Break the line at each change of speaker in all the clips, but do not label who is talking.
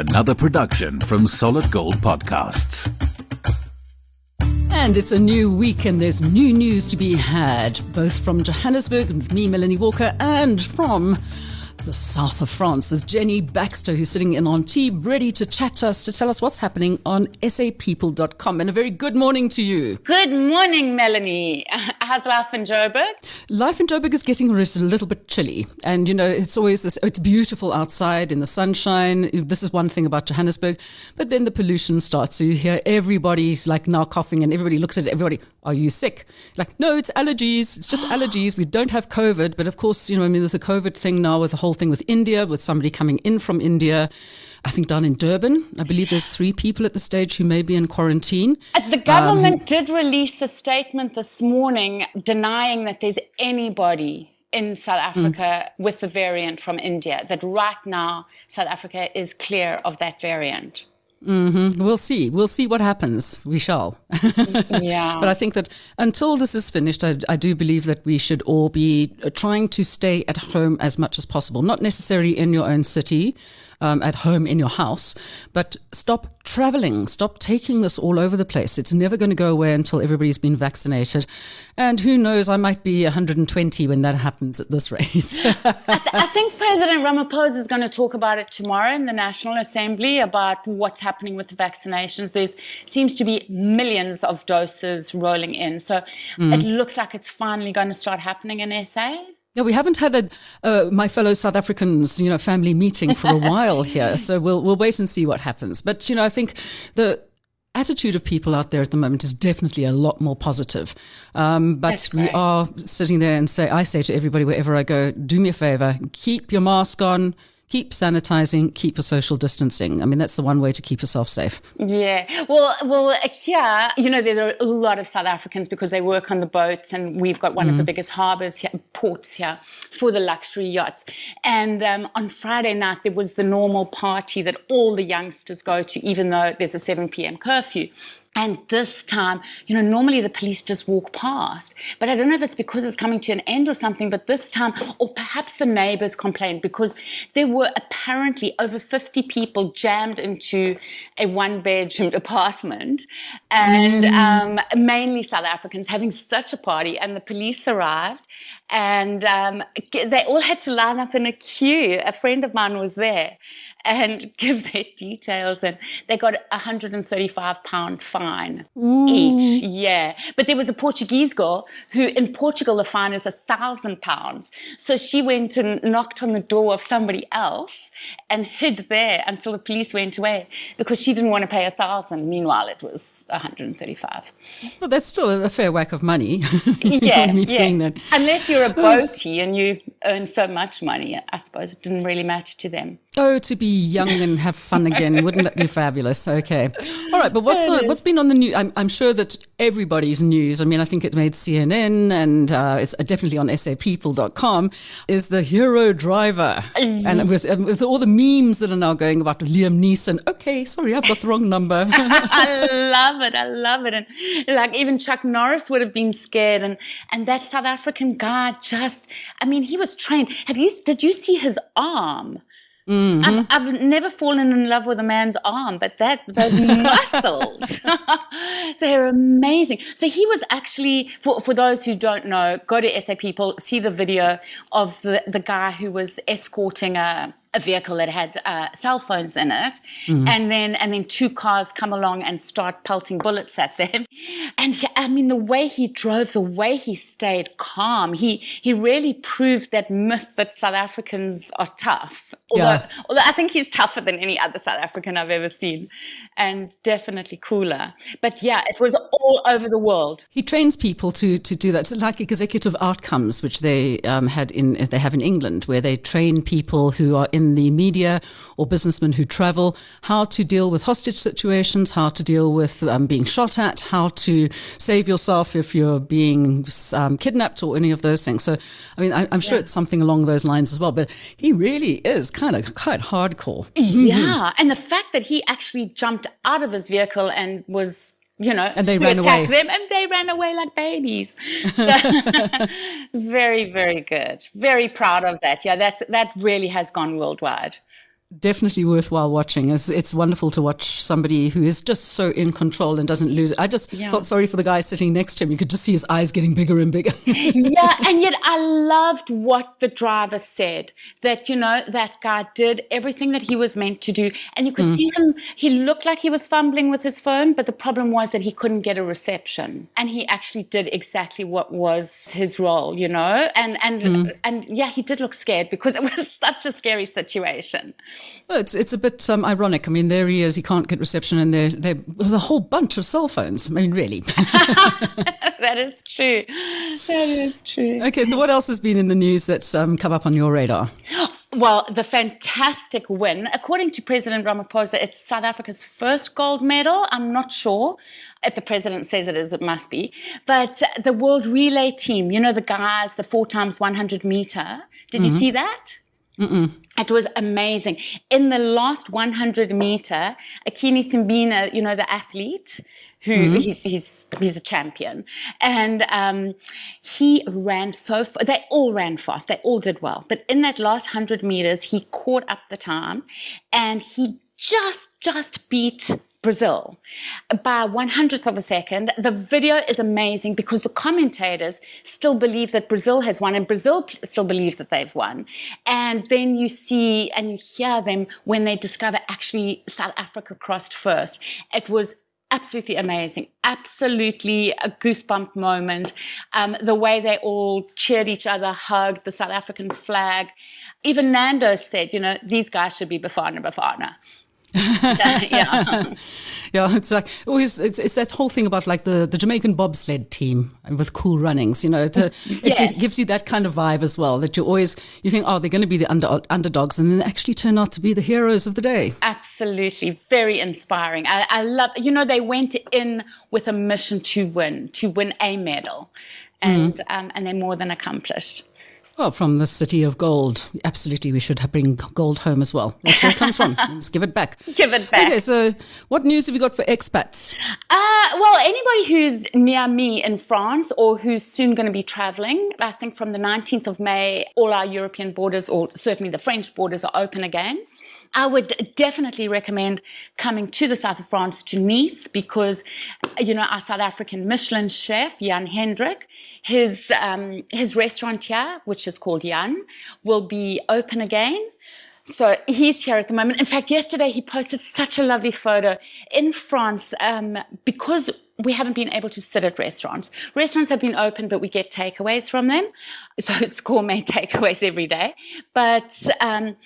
Another production from Solid Gold Podcasts.
And it's a new week, and there's new news to be had, both from Johannesburg me, Melanie Walker, and from the south of France. There's Jenny Baxter, who's sitting in on tea, ready to chat to us, to tell us what's happening on sapeople.com. And a very good morning to you.
Good morning, Melanie. How's life in Joburg?
Life in Joburg is getting a little bit chilly. And, you know, it's always this, it's beautiful outside in the sunshine. This is one thing about Johannesburg. But then the pollution starts. So you hear everybody's like now coughing and everybody looks at everybody, are you sick? Like, no, it's allergies. It's just allergies. We don't have COVID. But of course, you know, I mean, there's a COVID thing now with the whole thing with India, with somebody coming in from India. I think down in Durban, I believe there's three people at the stage who may be in quarantine.
The government um, did release a statement this morning denying that there's anybody in South mm. Africa mm. with the variant from India, that right now South Africa is clear of that variant.
Mm-hmm. We'll see. We'll see what happens. We shall.
yeah.
But I think that until this is finished, I, I, do believe that we should all be trying to stay at home as much as possible. Not necessarily in your own city, um, at home in your house, but stop traveling, stop taking this all over the place. It's never going to go away until everybody's been vaccinated. And who knows, I might be 120 when that happens at this rate.
I, th- I think President Ramaphosa is going to talk about it tomorrow in the National Assembly about what's happening with the vaccinations. There seems to be millions of doses rolling in. So mm. it looks like it's finally going to start happening in SA.
Yeah, we haven't had a uh, my fellow South Africans, you know, family meeting for a while here, so we'll we'll wait and see what happens. But you know, I think the attitude of people out there at the moment is definitely a lot more positive. Um, but we are sitting there and say, I say to everybody wherever I go, do me a favor, keep your mask on, keep sanitizing, keep your social distancing. I mean, that's the one way to keep yourself safe.
Yeah. Well, well, here, you know, there are a lot of South Africans because they work on the boats, and we've got one mm. of the mm. biggest harbors here, ports here for the luxury yachts. And um, on Friday night, there was the normal party that all the youngsters go to, even though there's a 7 p.m. curfew. And this time, you know, normally the police just walk past. But I don't know if it's because it's coming to an end or something, but this time, or perhaps the neighbors complained because there were apparently over 50 people jammed into a one bedroom apartment and mm. um, mainly South Africans having such a party. And the police arrived and um, they all had to line up in a queue. A friend of mine was there and give their details and they got a 135 pound fine Ooh. each yeah but there was a portuguese girl who in portugal the fine is a thousand pounds so she went and knocked on the door of somebody else and hid there until the police went away because she didn't want to pay a thousand meanwhile it was 135.
Well, that's still a fair whack of money.
yeah, yeah. Unless you're a boatie and you earn so much money, I suppose it didn't really matter to them.
Oh, to be young and have fun again. Wouldn't that be fabulous? Okay. All right. But what's, uh, what's been on the news? I'm, I'm, sure that everybody's news, I mean, I think it made CNN and uh, it's definitely on sapeople.com, is the hero driver. and it was, um, with all the memes that are now going about Liam Neeson. Okay. Sorry, I've got the wrong number.
I love it. I love it. And like even Chuck Norris would have been scared. And, and that South African guy just, I mean, he was trained. Have you, did you see his arm? Mm-hmm. I've, I've, never fallen in love with a man's arm, but that those muscles, they're amazing. So he was actually, for, for those who don't know, go to SA People, see the video of the, the guy who was escorting a, a vehicle that had uh, cell phones in it, mm-hmm. and then and then two cars come along and start pelting bullets at them. And he, I mean, the way he drove, the way he stayed calm, he he really proved that myth that South Africans are tough. Although, yeah. although I think he's tougher than any other South African I've ever seen, and definitely cooler. But yeah, it was all over the world.
He trains people to to do that, like executive outcomes, which they um, had in they have in England, where they train people who are in in the media or businessmen who travel, how to deal with hostage situations, how to deal with um, being shot at, how to save yourself if you're being um, kidnapped or any of those things. So, I mean, I, am sure it's something along those lines as well, but he really is kind of quite hardcore.
Yeah. Mm-hmm. And the fact that he actually jumped out of his vehicle and was you know,
and they ran away.
Them and they ran away like babies. very, very good. Very proud of that. Yeah, that's that really has gone worldwide.
Definitely worthwhile watching. It's, it's wonderful to watch somebody who is just so in control and doesn't lose it. I just yeah. felt sorry for the guy sitting next to him. You could just see his eyes getting bigger and bigger.
yeah, and yet I loved what the driver said that, you know, that guy did everything that he was meant to do. And you could mm. see him, he looked like he was fumbling with his phone, but the problem was that he couldn't get a reception. And he actually did exactly what was his role, you know? And, and, mm. and yeah, he did look scared because it was such a scary situation.
Well, it's it's a bit um, ironic. I mean, there he is. He can't get reception, and they're they're a whole bunch of cell phones. I mean, really.
that is true. That is true.
Okay, so what else has been in the news that's um, come up on your radar?
Well, the fantastic win. According to President Ramaphosa, it's South Africa's first gold medal. I'm not sure if the president says it is, it must be. But the world relay team, you know, the guys, the four times 100 meter. Did mm-hmm. you see that? Mm-mm. It was amazing. In the last 100 meter, Akani Simbine, you know, the athlete, who mm-hmm. he's, he's, he's a champion. And, um, he ran so, far. they all ran fast. They all did well. But in that last 100 meters, he caught up the time and he just, just beat Brazil by one hundredth of a second. The video is amazing because the commentators still believe that Brazil has won and Brazil still believes that they've won. And then you see and you hear them when they discover actually South Africa crossed first. It was absolutely amazing. Absolutely a goosebump moment. Um, the way they all cheered each other, hugged the South African flag. Even Nando said, you know, these guys should be Bafana Bafana.
yeah. yeah, it's like always it's, it's that whole thing about like the, the Jamaican bobsled team with cool runnings, you know, yes. it gives you that kind of vibe as well that you always you think oh they're going to be the under, underdogs and then they actually turn out to be the heroes of the day.
Absolutely, very inspiring. I, I love you know they went in with a mission to win, to win a medal, and mm-hmm. um, and they more than accomplished.
Well, from the city of gold. Absolutely, we should bring gold home as well. That's where it comes from. Let's give it back.
Give it back.
Okay, so what news have you got for expats?
Uh, well, anybody who's near me in France or who's soon going to be traveling, I think from the 19th of May, all our European borders, or certainly the French borders, are open again. I would definitely recommend coming to the south of France to Nice because, you know, our South African Michelin chef, Jan Hendrik, his, um, his restaurant here, which is called Jan, will be open again. So he's here at the moment. In fact, yesterday he posted such a lovely photo in France um, because we haven't been able to sit at restaurants. Restaurants have been open, but we get takeaways from them. So it's gourmet takeaways every day. But um,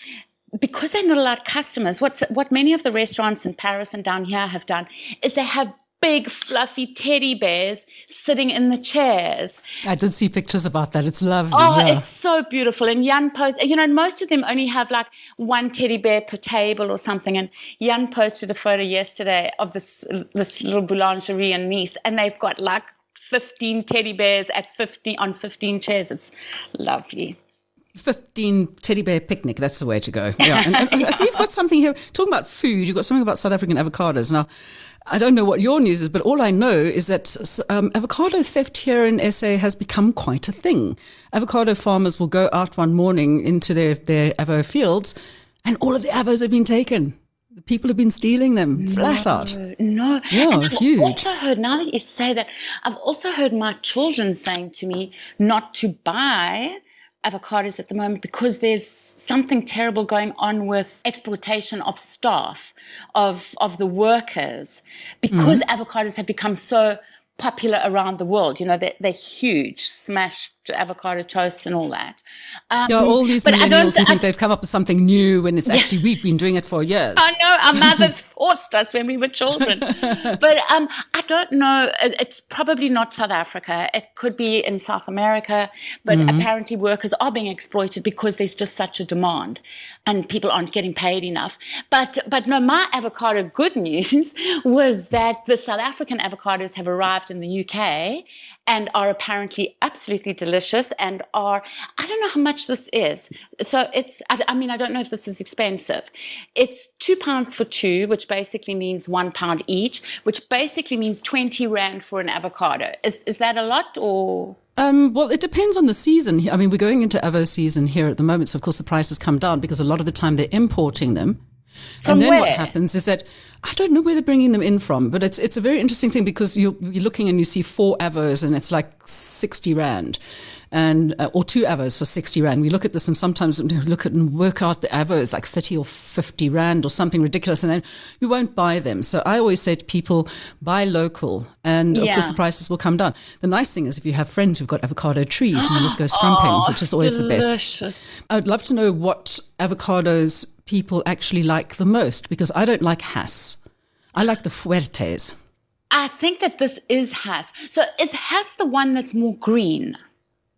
because they're not allowed customers, what's, what many of the restaurants in Paris and down here have done is they have big fluffy teddy bears sitting in the chairs.
I did see pictures about that. It's lovely.
Oh, yeah. it's so beautiful. And Jan post, you know, most of them only have like one teddy bear per table or something. And Jan posted a photo yesterday of this, this little boulangerie in Nice and they've got like 15 teddy bears at 50 on 15 chairs. It's lovely.
15 teddy bear picnic. That's the way to go. Yeah. And, and, and so you've got something here, talking about food, you've got something about South African avocados. Now, I don't know what your news is, but all I know is that um, avocado theft here in SA has become quite a thing. Avocado farmers will go out one morning into their, their avo fields and all of the avos have been taken. The people have been stealing them flat
no,
out.
No.
Yeah, huge.
I've also heard, now that you say that, I've also heard my children saying to me not to buy avocados at the moment because there's something terrible going on with exploitation of staff, of, of the workers, because mm-hmm. avocados have become so popular around the world. You know, they're, they're huge, smashed avocado toast and all that.
Um, yeah, all these millennials who think they've come up with something new when it's actually we've been doing it for years.
I know our mothers forced us when we were children, but um, I don't know. It's probably not South Africa. It could be in South America, but mm-hmm. apparently workers are being exploited because there's just such a demand, and people aren't getting paid enough. But but no, my avocado good news was that the South African avocados have arrived in the UK and are apparently absolutely delicious and are, I don't know how much this is. So it's, I, I, mean, I don't know if this is expensive. It's two pounds for two, which basically means one pound each, which basically means 20 Rand for an avocado. Is, is that a lot or?
Um, well, it depends on the season. I mean, we're going into avo season here at the moment, so of course the prices come down because a lot of the time they're importing them.
From
and then
where?
what happens is that I don't know where they're bringing them in from, but it's it's a very interesting thing because you're, you're looking and you see four avos and it's like sixty rand, and uh, or two avos for sixty rand. We look at this and sometimes we look at and work out the avos like thirty or fifty rand or something ridiculous, and then you won't buy them. So I always say to people, buy local, and of
Yeah.
course the prices will come down. The nice thing is if you have friends who've got avocado trees, and you just go scrumping, which is always the best. I would love to know what avocados people actually like the most because I don't like Hass. I like the Fuertes.
I think that this is Hass. So is Hass the one that's more green?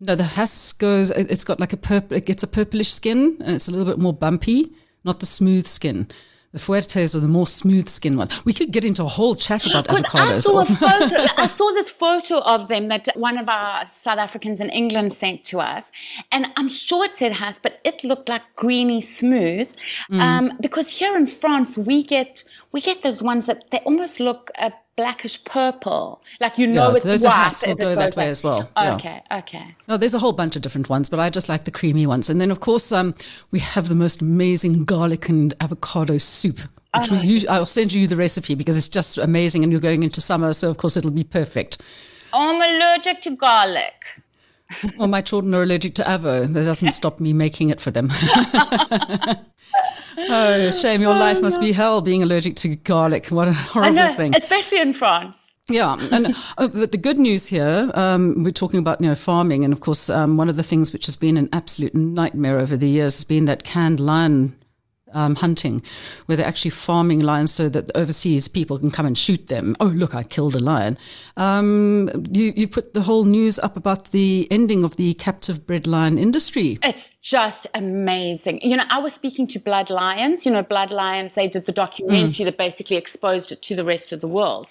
No, the Hass goes, it- it's got like a purple, it gets a purplish skin and it's a little bit more bumpy, not the smooth skin. The Fuertes are the more smooth skin ones. We could get into a whole chat about
Because I
avocados.
saw a photo, I saw this photo of them that one of our South Africans in England sent to us, and I'm sure it said Hass, but it looked like greeny smooth.
Mm.
Um, because here in France, we get we get those ones that they almost look a blackish purple, like you know it's
those are
white.
Hass will go that way as well, yeah.
Okay, okay.
No, there's a whole bunch of different ones, but I just like the creamy ones. And then, of course, um, we have the most amazing garlic and avocado soup. Which usually, I'll send you the recipe because it's just amazing, and you're going into summer, so of course it'll be perfect.
I'm allergic to garlic.
Well, my children are allergic to avo. That doesn't stop me making it for them. oh, shame! Your life must be hell being allergic to garlic. What a horrible
know,
thing.
especially in France.
Yeah, and uh, but the good news here, um, we're talking about you know farming, and of course, um, one of the things which has been an absolute nightmare over the years has been that canned lion um, hunting, where they're actually farming lions so that overseas people can come and shoot them. Oh, look, I killed a lion. Um, you you put the whole news up about the ending of the captive bred lion industry.
It's just amazing. You know, I was speaking to Blood Lions. You know, Blood Lions, they did the documentary that basically exposed it to the rest of the world.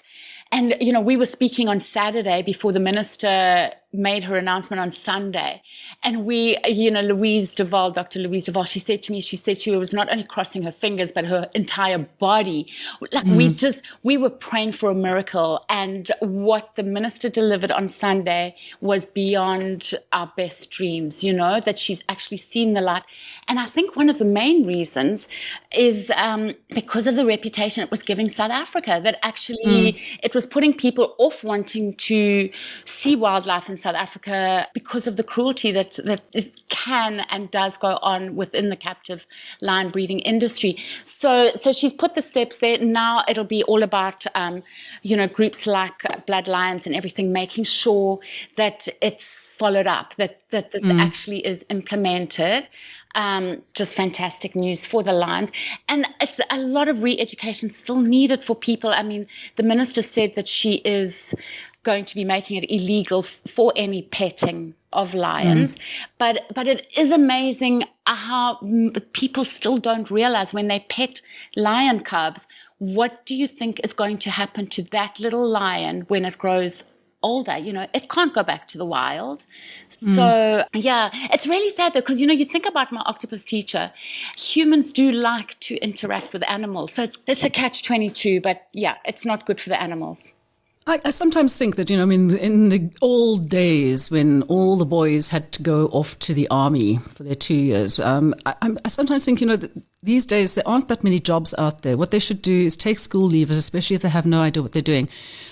And, you know, we were speaking on Saturday before the minister made her announcement on Sunday. And we, you know, Louise de Waal, Dr. Louise de Waal, she said to me, she said she was not only crossing her fingers, but her entire body. Like we just, we were praying for a miracle. And what the minister delivered on Sunday was beyond our best dreams, you know, that she's actually seen the light. And I think one of the main reasons is um, because of the reputation it was giving South Africa, that actually it was putting people off wanting to see wildlife in South Africa because of the cruelty that, that it can and does go on within the captive lion breeding industry. So, so she's put the steps there. Now it'll be all about, um, you know, groups like Blood Lions and everything, making sure that it's followed up, that, that this actually is implemented. Um, just fantastic news for the lions. And it's a lot of re-education still needed for people. I mean, the minister said that she is going to be making it illegal for any petting of lions. But, but it is amazing how mm, people still don't realize when they pet lion cubs, what do you think is going to happen to that little lion when it grows older. You know, it can't go back to the wild. So yeah, it's really sad though, because you know, you think about my octopus teacher, humans do like to interact with animals. So it's, it's a catch 22, but yeah, it's not good for the animals.
I, I sometimes think that, you know, I mean, in the old days when all the boys had to go off to the army for their two years, um, I, I'm- sometimes think, you know, that these days there aren't that many jobs out there. What they should do is take school leavers, especially if they have no idea what they're doing,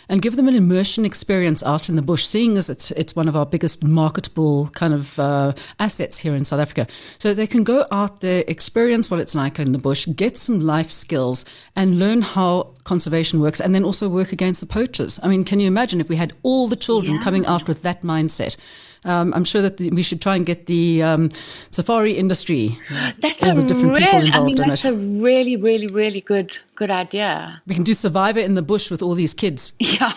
and give them an immersion experience out in the bush, seeing as it's, it's one of our biggest marketable kind of uh, assets here in South Africa. So they can go out there, experience what it's like in the bush, get some life skills, and learn how conservation works, and then also work against the poachers. I mean, can you imagine if we had all the children coming out with that mindset? Um, I'm sure that the, we should try and get the um, safari industry,
That's
all the different
really,
people
I
involved
mean,
in
that's
it.
That's a really, really, really good, good idea.
We can do Survivor in the bush with all these kids.
Yeah.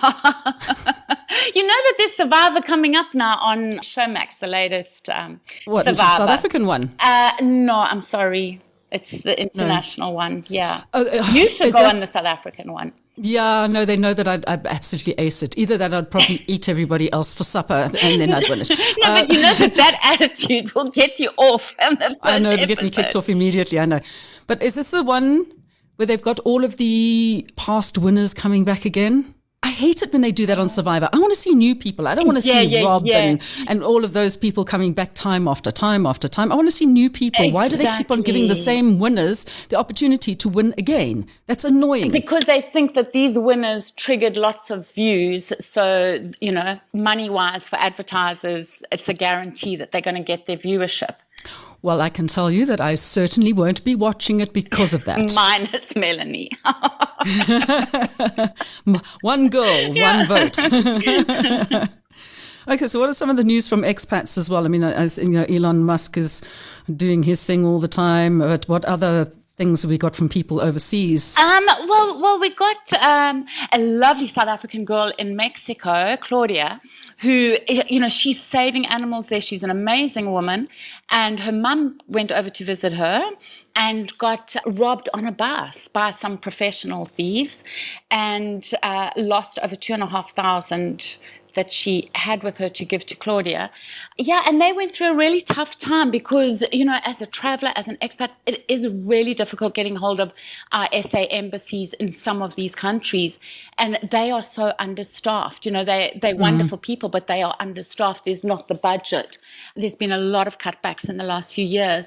you know that there's Survivor coming up now on Showmax, the latest um,
What,
Survivor.
South African one?
Uh, no, I'm sorry. It's the international one. Yeah.
Oh, uh,
you should go
that-
on the South African one.
Yeah, no, they know that I'd, I'd absolutely ace it. Either that I'd probably eat everybody else for supper and then I'd win it.
No,
Uh,
but you know that that attitude will get you off.
I know, to get me kicked off immediately, I know. But is this the one where they've got all of the past winners coming back again? I hate it when they do that on Survivor. I want to see new people. I don't want to
Yeah,
see
yeah,
Rob
yeah.
and, and all of those people coming back time after time after time. I want to see new people. Why do they keep on giving the same winners the opportunity to win again? That's annoying.
because they think that these winners triggered lots of views. So, you know, money wise for advertisers, it's a guarantee that they're going to get their viewership.
Well, I can tell you that I certainly won't be watching it because of that.
Minus Melanie.
One girl, one vote. okay, so what are some of the news from expats as well? I mean, as you know, Elon Musk is doing his thing all the time. But what other things we got from people overseas?
Um, well, well, we got um, a lovely South African girl in Mexico, Claudia, who, you know, she's saving animals there. She's an amazing woman. And her mum went over to visit her and got robbed on a bus by some professional thieves and uh, lost over two and a half thousand that she had with her to give to Claudia. Yeah, and they went through a really tough time because, you know, as a traveler, as an expat, it is really difficult getting hold of our SA embassies in some of these countries. And they are so understaffed. You know, they, they're mm-hmm. wonderful people, but they are understaffed. There's not the budget. There's been a lot of cutbacks in the last few years.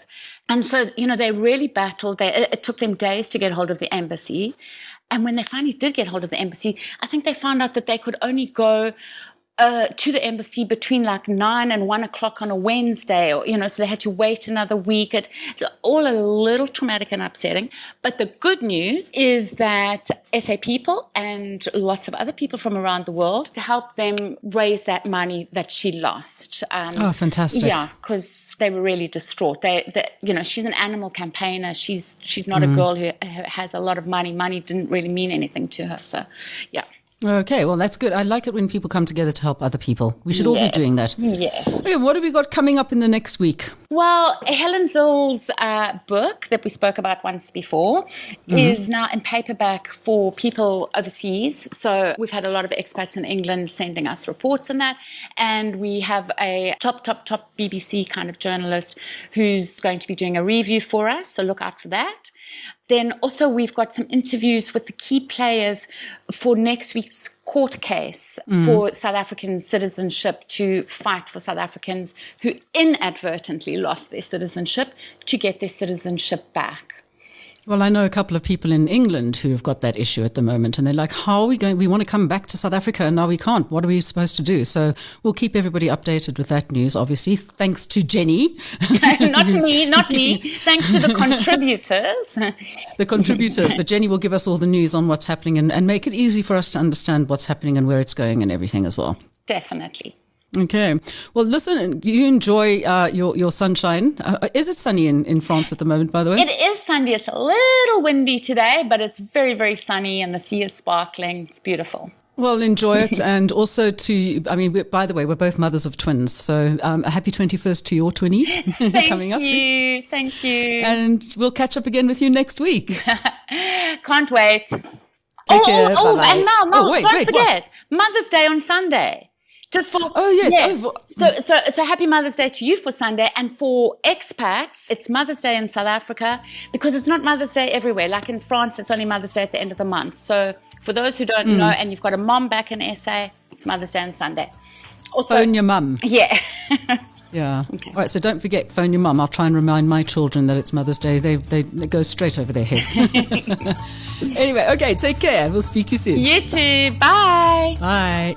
And so, you know, they really battled. They, it, it took them days to get hold of the embassy. And when they finally did get hold of the embassy, I think they found out that they could only go uh, to the embassy between like nine and one o'clock on a Wednesday, or you know, so they had to wait another week. It, it's all a little traumatic and upsetting. But the good news is that SA people and lots of other people from around the world to help them raise that money that she lost. Um,
Oh, fantastic.
Yeah, because they were really distraught. They, they, you know, she's an animal campaigner. She's she's not a girl who, who has a lot of money. Money didn't really mean anything to her. So, yeah.
Okay, well, that's good. I like it when people come together to help other people. We should all be doing that.
Yes.
Okay, what have we got coming up in the next week?
Well, Helen Zille's uh, book that we spoke about once before is now in paperback for people overseas. So we've had a lot of expats in England sending us reports on that. And we have a top, top, top BBC kind of journalist who's going to be doing a review for us. So look out for that. Then also we've got some interviews with the key players for next week's court case mm. for South African citizenship to fight for South Africans who inadvertently lost their citizenship to get their citizenship back.
Well, I know a couple of people in England who have got that issue at the moment, and they're like, "How are we going? We want to come back to South Africa, and now we can't. What are we supposed to do?" So we'll keep everybody updated with that news. Obviously, thanks to Jenny,
not me, not me. Thanks to the contributors.
the contributors. but Jenny will give us all the news on what's happening and, and make it easy for us to understand what's happening and where it's going and everything as well.
Definitely.
Okay. Well, listen, you enjoy uh, your your sunshine. Uh, is it sunny in, in France at the moment? By the way,
It is sunny. It's a little windy today, but it's very, very sunny and the sea is sparkling. It's beautiful.
Well, enjoy it. and also to, I mean, by the way, we're both mothers of twins. So um, a happy 21st to your twinnies
Thank
coming up soon.
you. Thank you.
And we'll catch up again with you next week.
Can't wait.
Take
oh,
care.
oh, oh,
Bye-bye.
and now, Mel,
Oh, wait,
don't
wait, what?
forget Mother's Day on Sunday. Just for
Oh, yes.
yeah.
Oh,
so, so, so happy Mother's Day to you for Sunday, and for expats, it's Mother's Day in South Africa because it's not Mother's Day everywhere. Like in France, it's only Mother's Day at the end of the month. So, for those who don't hmm. know, and you've got a mom back in SA, it's Mother's Day on Sunday. Also,
Phone your mum.
yeah.
Yeah. All right. So don't forget, phone your mum. I'll try and remind my children that it's Mother's Day. They, they, it goes straight over their heads. anyway, okay. Take care. We'll speak to you soon.
you too. Bye.
Bye.